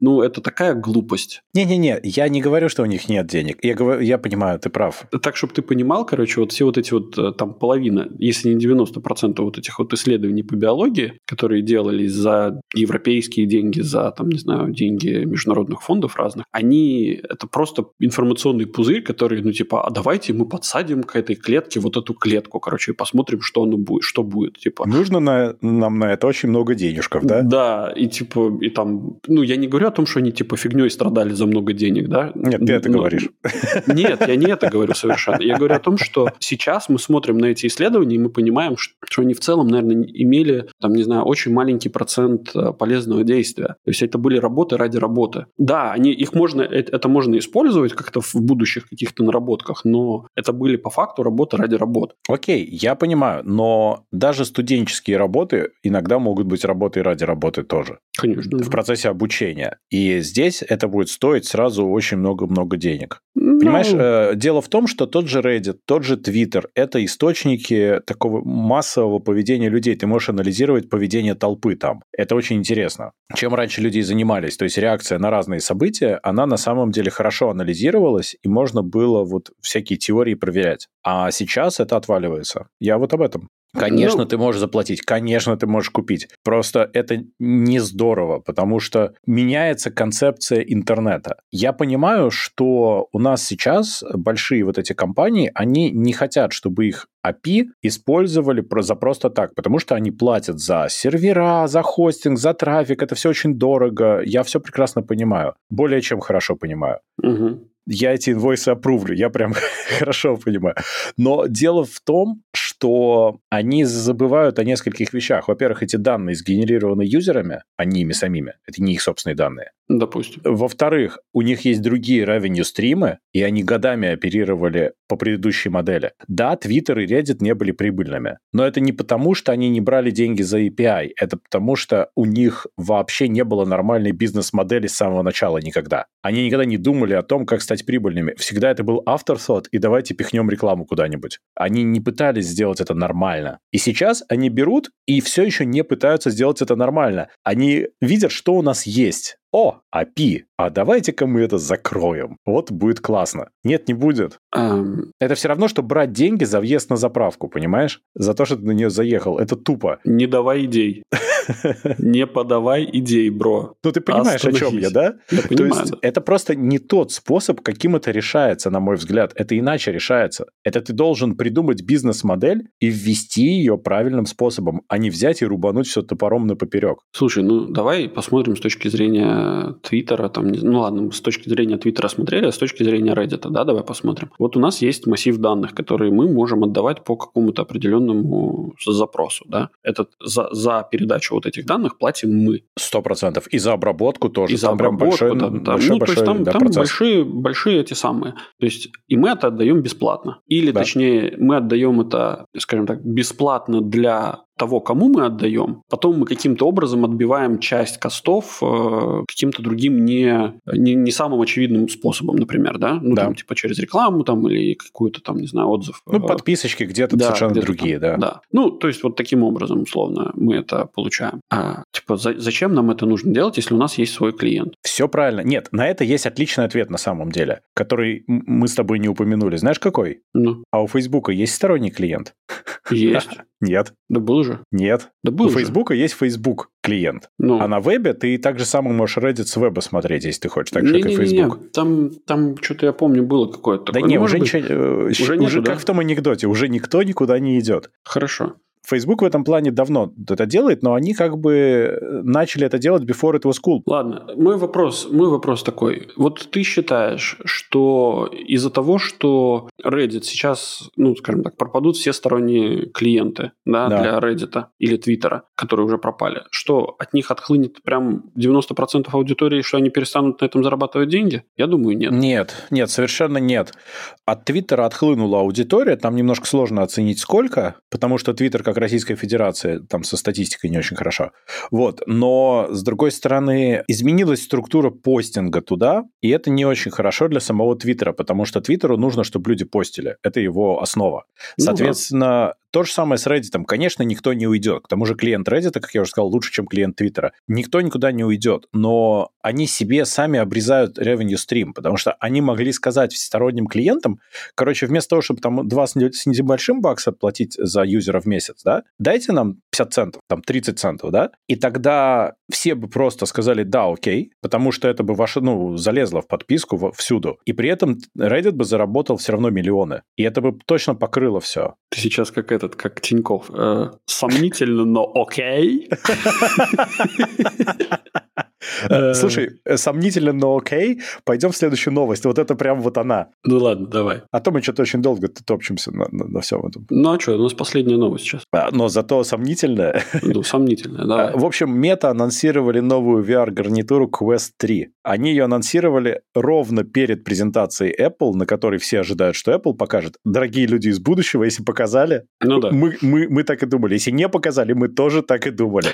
ну, это такая глупость. Не-не-не, я не говорю, что у них нет денег. Я, говорю, я понимаю, ты прав. Так, чтобы ты понимал, короче, вот все вот эти вот э, там половина, если не 90% вот этих вот исследований по биологии, которые делались за европейские деньги, за, там, не знаю, деньги международных фондов разных, они Это просто информационный пузырь, который, ну, типа, а давайте мы подсадим к этой клетке вот эту клетку, короче, и посмотрим, что оно будет, что будет, типа. Нужно на, нам на это очень много денежков, да? Да, и типа, и там, ну, я не говорю о том, что они, типа, фигней страдали за много денег, да? Нет, ты это Но... говоришь. Нет, я не это говорю совершенно. Я говорю о том, что сейчас мы смотрим на эти исследования, и мы понимаем, что они в целом, наверное, имели, там, не знаю, очень маленький процент э, полезного действия. То есть это были работы ради работы. Да, они, их можно, э, это можно использовать как-то в будущих каких-то наработках, но это были по факту работы ради работ. Окей, я понимаю, но даже студенческие работы иногда могут быть работой ради работы тоже. Конечно. В процессе обучения. И здесь это будет стоить сразу очень много-много денег. Ну... Понимаешь, э, дело в том, что тот же Reddit, тот же Twitter – это источники такого массового поведения людей. Ты можешь анализировать поведение толпы там. Это очень интересно. Чем раньше люди занимались, то есть реакция на разные события, она на самом деле хорошо анализировалась, и можно было вот всякие теории проверять. А сейчас это отваливается. Я вот об этом. Конечно, ну... ты можешь заплатить, конечно, ты можешь купить. Просто это не здорово, потому что меняется концепция интернета. Я понимаю, что у нас сейчас большие вот эти компании, они не хотят, чтобы их API использовали за просто так, потому что они платят за сервера, за хостинг, за трафик, это все очень дорого. Я все прекрасно понимаю, более чем хорошо понимаю. Угу я эти инвойсы опрувлю, я прям хорошо понимаю. Но дело в том, что они забывают о нескольких вещах. Во-первых, эти данные сгенерированы юзерами, а не ими самими. Это не их собственные данные. Допустим. Во-вторых, у них есть другие revenue стримы, и они годами оперировали по предыдущей модели. Да, Twitter и Reddit не были прибыльными, но это не потому, что они не брали деньги за API, это потому, что у них вообще не было нормальной бизнес-модели с самого начала никогда. Они никогда не думали о том, как стать прибыльными. Всегда это был afterthought, и давайте пихнем рекламу куда-нибудь. Они не пытались сделать это нормально. И сейчас они берут и все еще не пытаются сделать это нормально. Они видят, что у нас есть о, API, а давайте-ка мы это закроем. Вот будет классно. Нет, не будет. Um... Это все равно, что брать деньги за въезд на заправку, понимаешь? За то, что ты на нее заехал. Это тупо. Не давай идей. Не подавай идей, бро. Ну, ты понимаешь, о чем я, да? То есть, это просто не тот способ, каким это решается, на мой взгляд. Это иначе решается. Это ты должен придумать бизнес-модель и ввести ее правильным способом, а не взять и рубануть все топором на поперек. Слушай, ну, давай посмотрим с точки зрения Твиттера, там, ну ладно, с точки зрения Твиттера смотрели, а с точки зрения Reddit, да, давай посмотрим. Вот у нас есть массив данных, которые мы можем отдавать по какому-то определенному запросу, да. Это за, за передачу вот этих данных платим мы. Сто процентов. И за обработку тоже. И за там обработку, большой, да, да. Большой, ну, большой, то есть там, да, там большие, большие эти самые. То есть и мы это отдаем бесплатно. Или, да. точнее, мы отдаем это, скажем так, бесплатно для того, кому мы отдаем, потом мы каким-то образом отбиваем часть костов э, каким-то другим не, не, не самым очевидным способом, например, да? Ну, да. там, типа, через рекламу там или какую-то там, не знаю, отзыв. Ну, подписочки где-то да, совершенно где другие, там, да. Да. Ну, то есть, вот таким образом, условно, мы это получаем. А, типа, за, зачем нам это нужно делать, если у нас есть свой клиент? Все правильно. Нет, на это есть отличный ответ на самом деле, который мы с тобой не упомянули. Знаешь, какой? Ну. А у Фейсбука есть сторонний клиент? Есть. Нет. Да был же. Нет. Да был У Фейсбука есть Facebook клиент. Ну. А на вебе ты так же самое можешь Reddit с веба смотреть, если ты хочешь, так же, как и Facebook. Не, там, там что-то я помню было какое-то. Да не, уже ничего... Э, уже, уже как в том анекдоте, уже никто никуда не идет. Хорошо. Facebook в этом плане давно это делает, но они как бы э, начали это делать before it was cool. Ладно, мой вопрос, мой вопрос такой. Вот ты считаешь, что из-за того, что Reddit сейчас, ну, скажем так, пропадут все сторонние клиенты да, да. для Reddit или Twitter, которые уже пропали, что от них отхлынет прям 90% аудитории, что они перестанут на этом зарабатывать деньги? Я думаю, нет. Нет, нет, совершенно нет. От Твиттера отхлынула аудитория, там немножко сложно оценить сколько, потому что Твиттер как Российская Федерация, там со статистикой не очень хорошо. Вот, но с другой стороны, изменилась структура постинга туда, и это не очень хорошо для самого Твиттера, потому что Твиттеру нужно, чтобы люди постили. Это его основа. Ну, Соответственно, То же самое с Reddit. Конечно, никто не уйдет. К тому же клиент Reddit, как я уже сказал, лучше, чем клиент Твиттера. Никто никуда не уйдет. Но они себе сами обрезают revenue stream, потому что они могли сказать всесторонним клиентам, короче, вместо того, чтобы там 2 с небольшим бакса платить за юзера в месяц, да, дайте нам 50 центов, там 30 центов, да, и тогда все бы просто сказали «да, окей», потому что это бы ваше, ну, залезло в подписку всюду. И при этом Reddit бы заработал все равно миллионы. И это бы точно покрыло все. Ты сейчас как этот, как Тиньков. Э, сомнительно, но окей. Э, слушай, э, сомнительно, но окей. Пойдем в следующую новость. Вот это прям вот она. Ну ладно, давай. А то мы что-то очень долго топчемся на, на, на всем этом. Ну а что, у нас последняя новость сейчас. А, но зато сомнительная. Ну, сомнительная, да. В общем, Мета анонсировали новую VR-гарнитуру Quest 3. Они ее анонсировали ровно перед презентацией Apple, на которой все ожидают, что Apple покажет. Дорогие люди из будущего, если показали, ну, да. мы, мы, мы так и думали. Если не показали, мы тоже так и думали.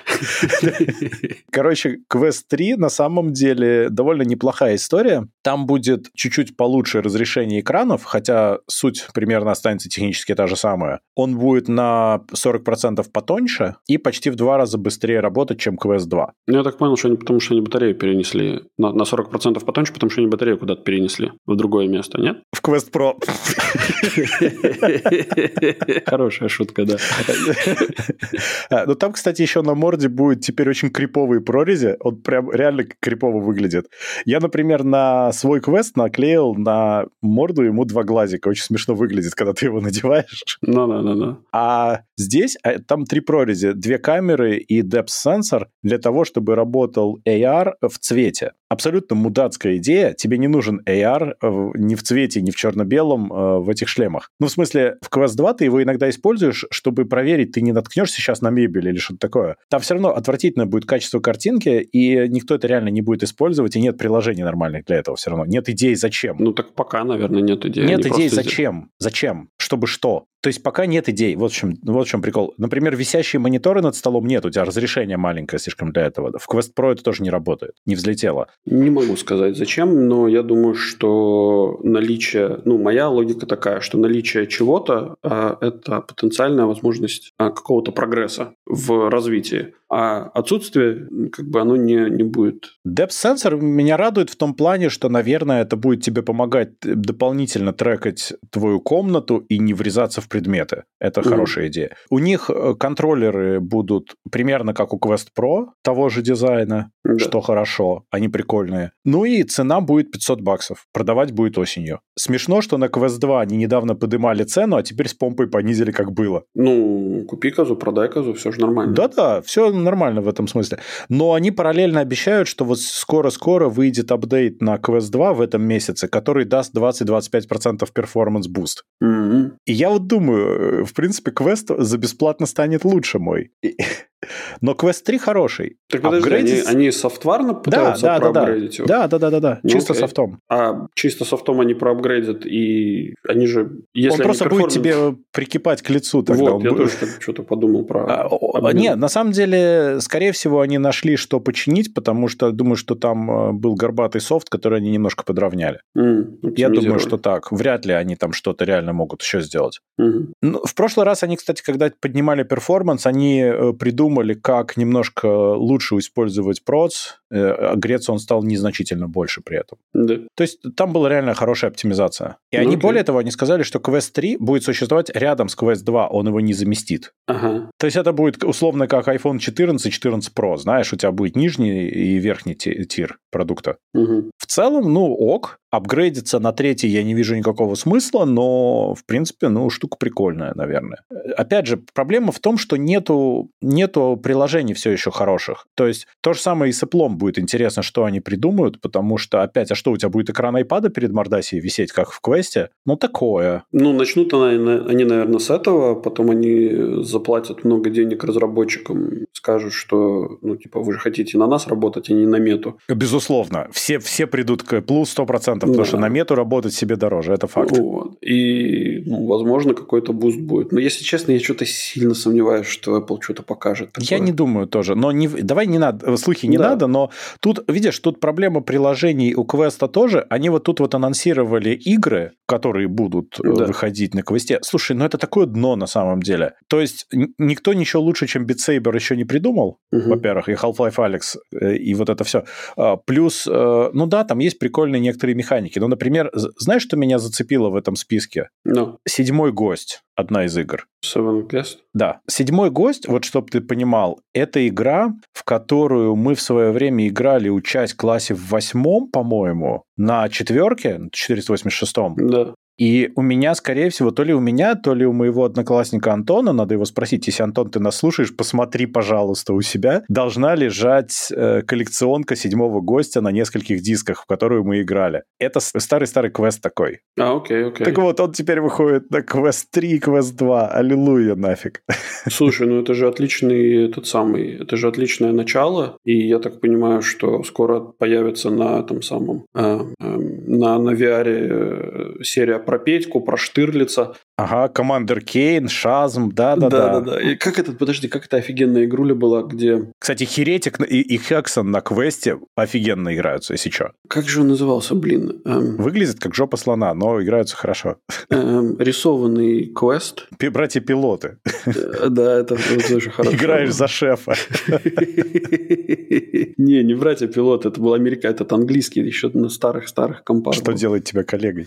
Короче, Quest 3 на самом деле довольно неплохая история. Там будет чуть-чуть получше разрешение экранов, хотя суть примерно останется технически та же самая. Он будет на 40% потоньше и почти в два раза быстрее работать, чем Quest 2. Ну, я так понял, что они потому что они батарею перенесли на, на 40% потоньше, потому что они батарею куда-то перенесли в другое место, нет? В Quest Pro. Хорошая шутка, да. А, ну, там, кстати, еще на морде будет теперь очень криповые прорези. Он прям реально крипово выглядит. Я, например, на свой квест наклеил на морду ему два глазика. Очень смешно выглядит, когда ты его надеваешь. Ну, да. А здесь а, там три прорези. Две камеры и depth сенсор для того, чтобы работал AR в цвете. Абсолютно мудацкая идея. Тебе не нужен AR э, ни в цвете, ни в черно-белом э, в этих шлемах. Ну, в смысле, в Quest 2 ты его иногда используешь, чтобы проверить, ты не наткнешься сейчас на мебель или что-то такое. Там все равно отвратительно будет качество картинки, и никто это реально не будет использовать, и нет приложений нормальных для этого все равно. Нет идей, зачем. Ну, так пока, наверное, нет идей. Нет идей, зачем? Зачем? Чтобы что? То есть пока нет идей. Вот в, чем, вот в чем прикол. Например, висящие мониторы над столом нет, у тебя разрешение маленькое слишком для этого. В Quest Pro это тоже не работает, не взлетело. Не могу сказать зачем, но я думаю, что наличие, ну, моя логика такая, что наличие чего-то а, это потенциальная возможность а, какого-то прогресса в развитии а отсутствие, как бы оно не, не будет. Depth Sensor меня радует в том плане, что, наверное, это будет тебе помогать дополнительно трекать твою комнату и не врезаться в предметы. Это mm-hmm. хорошая идея. У них э, контроллеры будут примерно как у Quest Pro, того же дизайна, да. что хорошо, они прикольные. Ну и цена будет 500 баксов. Продавать будет осенью. Смешно, что на Quest 2 они недавно поднимали цену, а теперь с помпой понизили, как было. Ну, купи козу, продай козу, все же нормально. Да-да, все нормально в этом смысле. Но они параллельно обещают, что вот скоро-скоро выйдет апдейт на Quest 2 в этом месяце, который даст 20-25% performance boost. Mm-hmm. И я вот думаю, в принципе, Quest за бесплатно станет лучше мой. Но Quest 3 хороший. Так подожди, Апгрейдить... они, они софтварно пытаются да, да, проапгрейдить да, да. его? Да, да, да, да, да. Ну, чисто окей. софтом. А чисто софтом они проапгрейдят, и они же... Если он просто performance... будет тебе прикипать к лицу тогда. Вот, я будет... тоже что-то подумал про... А, нет, на самом деле, скорее всего, они нашли, что починить, потому что думаю, что там э, был горбатый софт, который они немножко подровняли. Mm, я думаю, что так. Вряд ли они там что-то реально могут еще сделать. Mm-hmm. Ну, в прошлый раз они, кстати, когда поднимали performance, они э, придумали, как немножко лучше использовать проц, э, а греться он стал незначительно больше при этом. Да. То есть там была реально хорошая оптимизация. И ну, они, окей. более того, они сказали, что Quest 3 будет существовать рядом с Quest 2, он его не заместит. Ага. То есть это будет условно как iPhone 14, 14 Pro, знаешь, у тебя будет нижний и верхний tier продукта. Угу. В целом, ну, ок, апгрейдиться на третий я не вижу никакого смысла, но, в принципе, ну, штука прикольная, наверное. Опять же, проблема в том, что нету, нету приложений все еще хороших. То есть то же самое и с Apple будет интересно, что они придумают, потому что, опять, а что, у тебя будет экран iPad перед Мордасией висеть, как в квесте? Ну, такое. Ну, начнут они, они, наверное, с этого, потом они заплатят много денег разработчикам, скажут, что, ну, типа, вы же хотите на нас работать, а не на мету. Безусловно. Все, все придут к Apple 100%, потому да. что на мету работать себе дороже, это факт. Вот. И, ну, возможно, какой-то boost будет. Но, если честно, я что-то сильно сомневаюсь, что Apple что-то покажет. Такое. Я не думаю тоже. Но не, давай не надо, слухи не да. надо, но тут, видишь, тут проблема приложений у Квеста тоже. Они вот тут вот анонсировали игры, которые будут э, да. выходить на Квесте. Слушай, ну это такое дно на самом деле. То есть никто ничего лучше, чем Beat Saber еще не придумал, угу. во-первых, и Half-Life Alyx, э, и вот это все. А, плюс, э, ну да, там есть прикольные некоторые механики. Ну, например, знаешь, что меня зацепило в этом списке? No. Седьмой гость одна из игр. Seven Guest? Да. Седьмой гость, вот чтобы ты понимал, это игра, в которую мы в свое время играли, учась в классе в восьмом, по-моему, на четверке, 486-м. Да. И у меня, скорее всего, то ли у меня, то ли у моего одноклассника Антона, надо его спросить, если, Антон, ты нас слушаешь, посмотри, пожалуйста, у себя, должна лежать э, коллекционка седьмого гостя на нескольких дисках, в которую мы играли. Это старый-старый квест такой. А, окей, окей. Так вот, он теперь выходит на квест 3, квест 2. Аллилуйя нафиг. Слушай, ну это же отличный, этот самый, это же отличное начало, и я так понимаю, что скоро появится на этом самом, э, э, на, на VR э, серия про Петьку, про Штырлица. Ага, Командер Кейн, Шазм, да-да-да. Да-да-да. И как этот, подожди, как это офигенная игруля была, где... Кстати, Херетик и, и Хексон на квесте офигенно играются, если что. Как же он назывался, блин? Эм... Выглядит как жопа слона, но играются хорошо. Эм, рисованный квест. Братья-пилоты. Э, да, это тоже хорошо. Играешь за шефа. Не, не братья-пилоты, это был Америка, этот английский еще на старых-старых компах. Что делает тебя коллегой?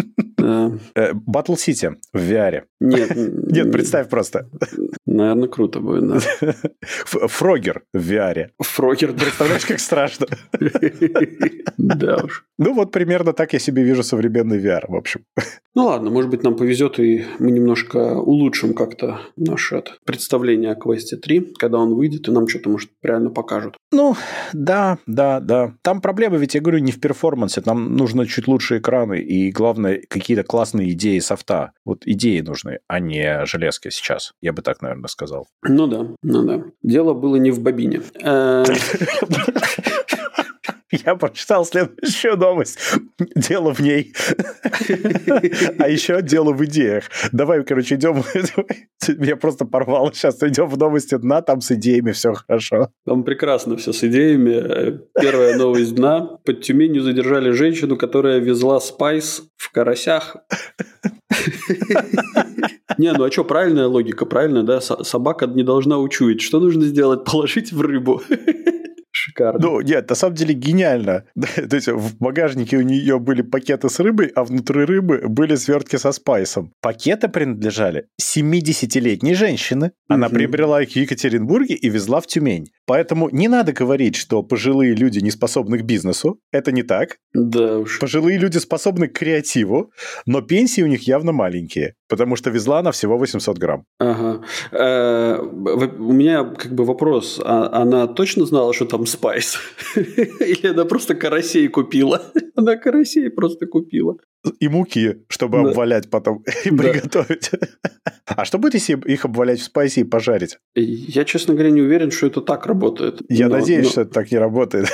Э, Э, Battle City в VR. Нет. Нет, представь просто. Наверное, круто будет, да. Фрогер в VR. Фрогер. Представляешь, как страшно? Да уж. Ну, вот примерно так я себе вижу современный VR, в общем. Ну ладно, может быть, нам повезет, и мы немножко улучшим как-то наше представление о квесте 3, когда он выйдет, и нам что-то, может, реально покажут. Ну, да, да, да. Там проблема, ведь я говорю, не в перформансе, нам нужно чуть лучше экраны, и главное, какие-то классные идеи софта. Вот идеи нужны, а не железки сейчас. Я бы так, наверное, сказал. Ну да, ну да. Дело было не в бобине. Я прочитал следующую новость. Дело в ней. А еще дело в идеях. Давай, короче, идем. Я просто порвал. Сейчас идем в новости дна, там с идеями все хорошо. Там прекрасно все с идеями. Первая новость дна. Под Тюменью задержали женщину, которая везла спайс в карасях. Не, ну а что, правильная логика, правильно, да? Собака не должна учуять. Что нужно сделать? Положить в рыбу. Шикарно. Ну, нет, на самом деле гениально. То есть в багажнике у нее были пакеты с рыбой, а внутри рыбы были свертки со спайсом. Пакеты принадлежали 70-летней женщине. Она угу. приобрела их в Екатеринбурге и везла в Тюмень. Поэтому не надо говорить, что пожилые люди не способны к бизнесу. Это не так. Да уж. Пожилые люди способны к креативу, но пенсии у них явно маленькие, потому что везла она всего 800 грамм. Ага. Э, у меня как бы вопрос. А она точно знала, что там спайс? Или она просто карасей купила? Она карасей просто купила. И муки, чтобы да. обвалять потом и да. приготовить. А что будет, если их обвалять в спайсе и пожарить? Я, честно говоря, не уверен, что это так работает. Я но, надеюсь, но... что это так не работает.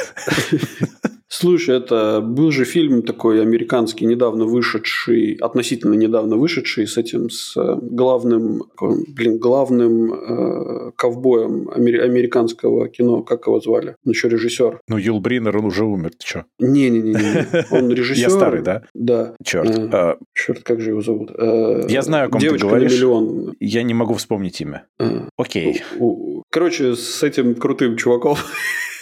Слушай, это был же фильм такой американский, недавно вышедший, относительно недавно вышедший, с этим, с э, главным, блин, главным э, ковбоем американского кино, как его звали? Он еще режиссер. Ну, Юл Бринер, он уже умер, ты что? Не-не-не, он режиссер. Я старый, да? Да. Черт. Э, а... Черт, как же его зовут? Э, Я знаю, о ком ты говоришь. миллион. Я не могу вспомнить имя. Окей. Короче, с этим крутым чуваком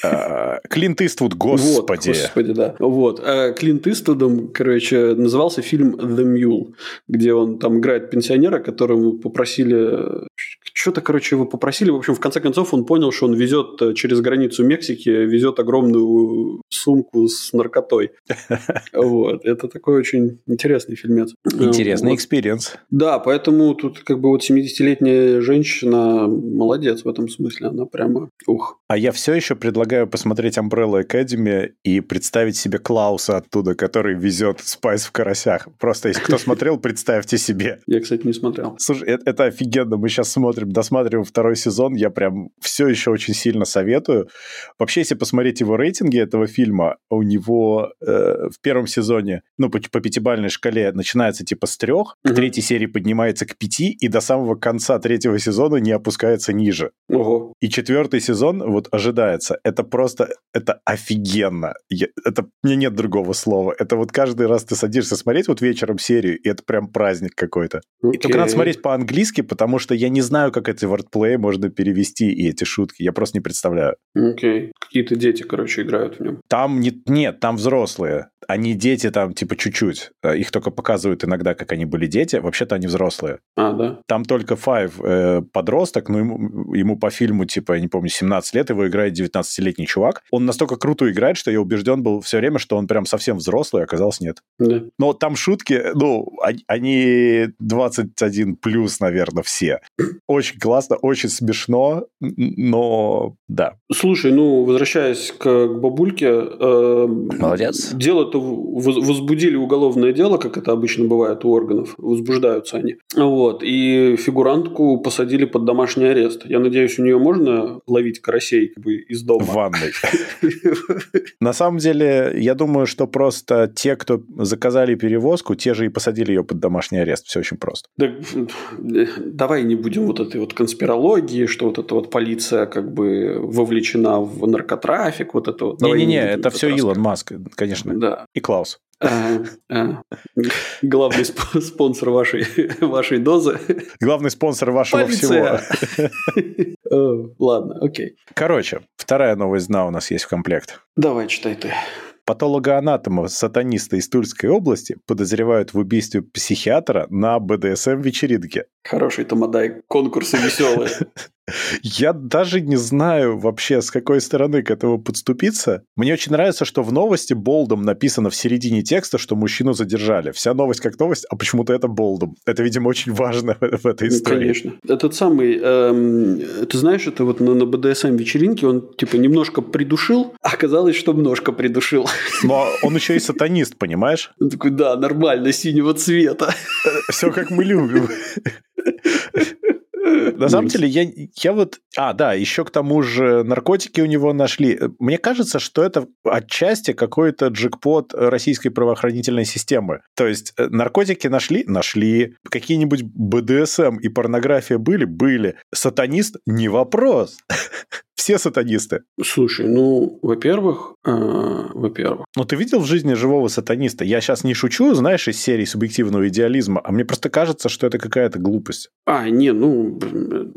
Клинт Иствуд, господи. Вот, господи, да. Вот. А Клинт Иствудом, короче, назывался фильм «The Mule», где он там играет пенсионера, которому попросили... Что-то, короче, его попросили. В общем, в конце концов, он понял, что он везет э, через границу Мексики, везет огромную сумку с наркотой. Вот. Это такой очень интересный фильмец. Интересный experience. Да, поэтому тут как бы вот 70-летняя женщина молодец в этом смысле. Она прямо... Ух. А я все еще предлагаю предлагаю посмотреть Umbrella Academy и представить себе Клауса оттуда, который везет спайс в карасях. Просто если кто смотрел, представьте себе. Я, кстати, не смотрел. Слушай, это, это офигенно. Мы сейчас смотрим, досматриваем второй сезон. Я прям все еще очень сильно советую. Вообще, если посмотреть его рейтинги этого фильма, у него э, в первом сезоне, ну, по, по пятибалльной шкале начинается типа с трех, угу. к третьей серии поднимается к пяти, и до самого конца третьего сезона не опускается ниже. Ого. И четвертый сезон вот ожидается. Это просто, это офигенно. Я, это, мне нет другого слова. Это вот каждый раз ты садишься смотреть вот вечером серию, и это прям праздник какой-то. Okay. И только надо смотреть по-английски, потому что я не знаю, как эти wordplay можно перевести и эти шутки. Я просто не представляю. Окей. Okay. Какие-то дети, короче, играют в нем. Там не, нет, там взрослые. Они дети там типа чуть-чуть. Их только показывают иногда, как они были дети. Вообще-то они взрослые. А, да? Там только Five э, подросток, но ему, ему по фильму, типа, я не помню, 17 лет, его играет 19-летний чувак. Он настолько круто играет, что я убежден был все время, что он прям совсем взрослый, а оказалось нет. Да. Но там шутки, ну, они 21 плюс, наверное, все. Очень классно, очень смешно, но да. Слушай, ну, возвращаясь к, к бабульке, э, Молодец. Дело-то возбудили уголовное дело, как это обычно бывает у органов, возбуждаются они. Вот, и фигурантку посадили под домашний арест. Я надеюсь, у нее можно ловить карасей как бы из дома? Ванной. На самом деле, я думаю, что просто те, кто заказали перевозку, те же и посадили ее под домашний арест. Все очень просто. давай не будем вот этой вот конспирологии, что вот эта вот полиция как бы вовлечена в наркотрафик, вот это вот. Не-не-не, это все Илон Маск, конечно. Да. И Клаус. А, а. Главный спонсор вашей, вашей дозы. Главный спонсор вашего всего. Ладно, окей. Короче, вторая новость дна у нас есть в комплект. Давай, читай ты. Патологоанатома сатаниста из Тульской области подозревают в убийстве психиатра на БДСМ-вечеринке. Хороший тамадай, конкурсы веселые. Я даже не знаю вообще, с какой стороны к этому подступиться. Мне очень нравится, что в новости болдом написано в середине текста, что мужчину задержали. Вся новость как новость, а почему-то это болдом. Это, видимо, очень важно в, в этой ну, истории. Конечно. Этот самый, эм, ты знаешь, это вот на, на БДСМ-вечеринке он типа немножко придушил, а оказалось, что немножко придушил. Но он еще и сатанист, понимаешь? Он такой, да, нормально, синего цвета. Все как мы любим. На самом деле, я, я вот... А, да, еще к тому же наркотики у него нашли. Мне кажется, что это отчасти какой-то джекпот российской правоохранительной системы. То есть э, наркотики нашли? Нашли. Какие-нибудь БДСМ и порнография были? Были. Сатанист? Не вопрос. Все сатанисты. Слушай, ну, во-первых, э, во-первых. Ну, ты видел в жизни живого сатаниста? Я сейчас не шучу, знаешь, из серии субъективного идеализма, а мне просто кажется, что это какая-то глупость. А, не, ну,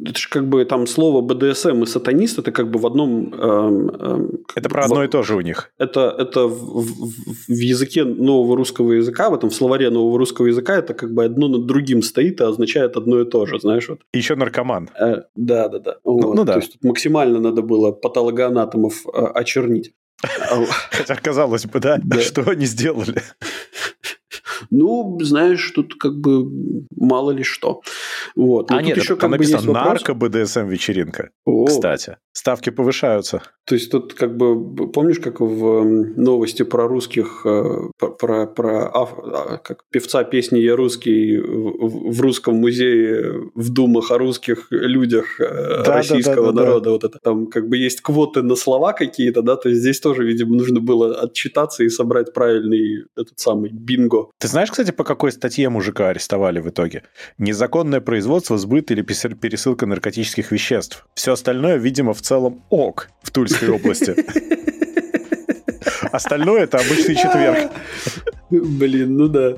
это же как бы там слово БДСМ и сатанист, это как бы в одном... Э, э, это про одно в, и то же у них. Это, это в, в, в языке нового русского языка, в этом словаре нового русского языка, это как бы одно над другим стоит и означает одно и то же, знаешь. Вот. Еще наркоман. Э, да, да, да. Ну, вот. ну да. То есть, тут максимально надо было патологоанатомов э, очернить. Хотя, казалось бы, да? да. Что они сделали? Ну, знаешь, тут как бы мало ли что. Вот. Но а нет, еще там как написано нарко-БДСМ-вечеринка, кстати. Ставки повышаются. То есть тут как бы, помнишь, как в новости про русских, э, про, про а, как певца песни «Я русский» в русском музее в думах о русских людях э, да, российского да, да, народа, да. вот это там как бы есть квоты на слова какие-то, да, то есть здесь тоже, видимо, нужно было отчитаться и собрать правильный этот самый бинго. Ты знаешь, кстати, по какой статье мужика арестовали в итоге? Незаконное производство, сбыт или пересылка наркотических веществ. Все остальное, видимо, в целом ок в Тульской области. Остальное это обычный четверг. Блин, ну да.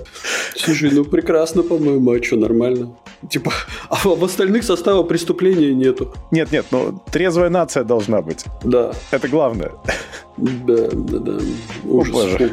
Слушай, ну прекрасно, по-моему, а что, нормально? Типа, а в остальных состава преступления нету. Нет, нет, ну трезвая нация должна быть. Да. Это главное. Да, да, да. Ужас. О.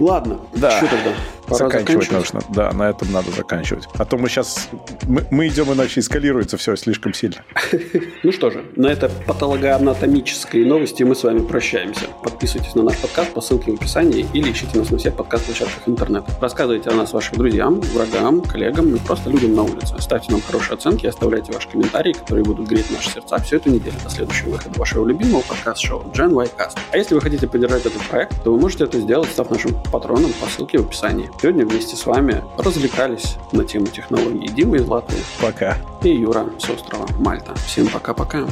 Ладно, да. что тогда? Заканчивать, заканчивать нужно. Да, на этом надо заканчивать. А то мы сейчас... Мы, мы идем, иначе эскалируется все слишком сильно. Ну что же, на этой патологоанатомической новости мы с вами прощаемся. Подписывайтесь на наш подкаст по ссылке в описании или ищите нас на всех подкаст-площадках интернета. Рассказывайте о нас вашим друзьям, врагам, коллегам и просто людям на улице. Ставьте нам хорошие оценки, оставляйте ваши комментарии, которые будут греть наши сердца всю эту неделю до следующего выхода вашего любимого подкаст-шоу Gen Y Cast. А если вы хотите поддержать этот проект, то вы можете это сделать, став нашим патроном по ссылке в описании. Сегодня вместе с вами развлекались на тему технологий Дима из Латвии. Пока. И Юра с острова Мальта. Всем пока-пока.